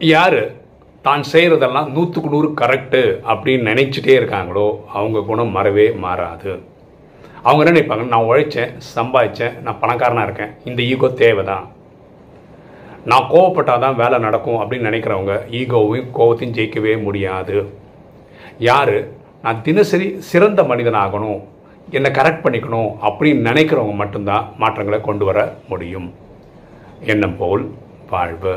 யார்? தான் செய்கிறதெல்லாம் நூற்றுக்கு நூறு கரெக்டு அப்படின்னு நினைச்சிட்டே இருக்காங்களோ அவங்க குணம் மறவே மாறாது. அவங்க என்ன நினைப்பாங்க? நான் உழைச்சேன் சம்பாதிச்சேன் நான் பணக்காரனாக இருக்கேன் இந்த ஈகோ தேவை தான் நான் கோவப்பட்டால் தான் வேலை நடக்கும் அப்படின்னு நினைக்கிறவங்க ஈகோவையும் கோவத்தையும் ஜெயிக்கவே முடியாது. யார்? நான் தினசரி சிறந்த மனிதனாகணும் என்னை கரெக்ட் பண்ணிக்கணும் அப்படின்னு நினைக்கிறவங்க மட்டும்தான் மாற்றங்களை கொண்டு வர முடியும். எண்ணம் போல் வாழ்வு.